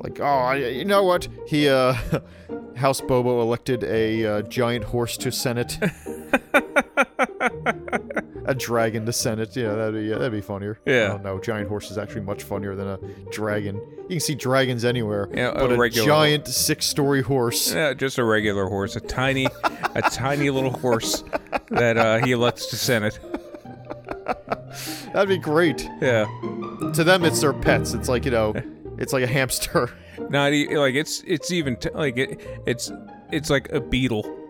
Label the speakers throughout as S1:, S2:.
S1: like, oh, you know what? He, uh, House Bobo elected a uh, giant horse to Senate. a dragon to Senate. Yeah, that'd be that'd be funnier.
S2: Yeah.
S1: No, giant horse is actually much funnier than a dragon. You can see dragons anywhere,
S2: Yeah, a
S1: but a,
S2: regular-
S1: giant six-story horse.
S2: Yeah, just a regular horse, a tiny, a tiny little horse that uh, he elects to Senate.
S1: That'd be great.
S2: Yeah,
S1: To them, it's their pets. It's like you know, it's like a hamster.
S2: not e- like it's it's even t- like it, it's it's like a beetle.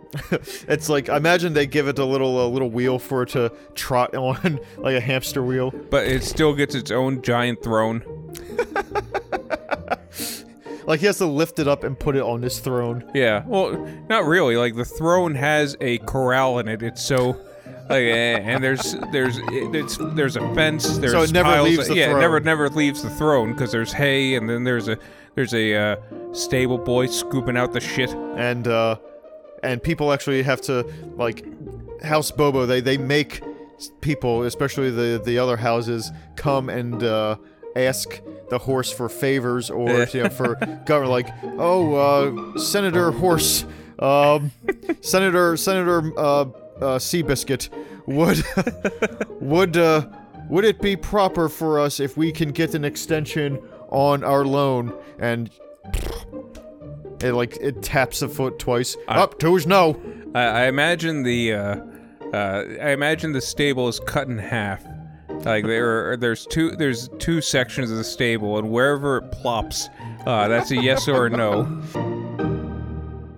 S1: It's like imagine they give it a little a little wheel for it to trot on, like a hamster wheel.
S2: but it still gets its own giant throne.
S1: Like he has to lift it up and put it on his throne.
S2: Yeah, well, not really. Like the throne has a corral in it. It's so like, eh, and there's there's it's there's a fence. There's
S1: So it never
S2: piles
S1: leaves the
S2: yeah, it
S1: throne.
S2: never never leaves the throne because there's hay, and then there's a there's a uh, stable boy scooping out the shit.
S1: and uh and people actually have to like house bobo they they make people especially the the other houses come and uh ask the horse for favors or you know for government like oh uh senator horse um senator senator uh uh seabiscuit would would uh would it be proper for us if we can get an extension on our loan and it like it taps the foot twice. Up two's no.
S2: I, I imagine the uh, uh, I imagine the stable is cut in half. Like there are, there's two there's two sections of the stable, and wherever it plops, uh, that's a yes or a no.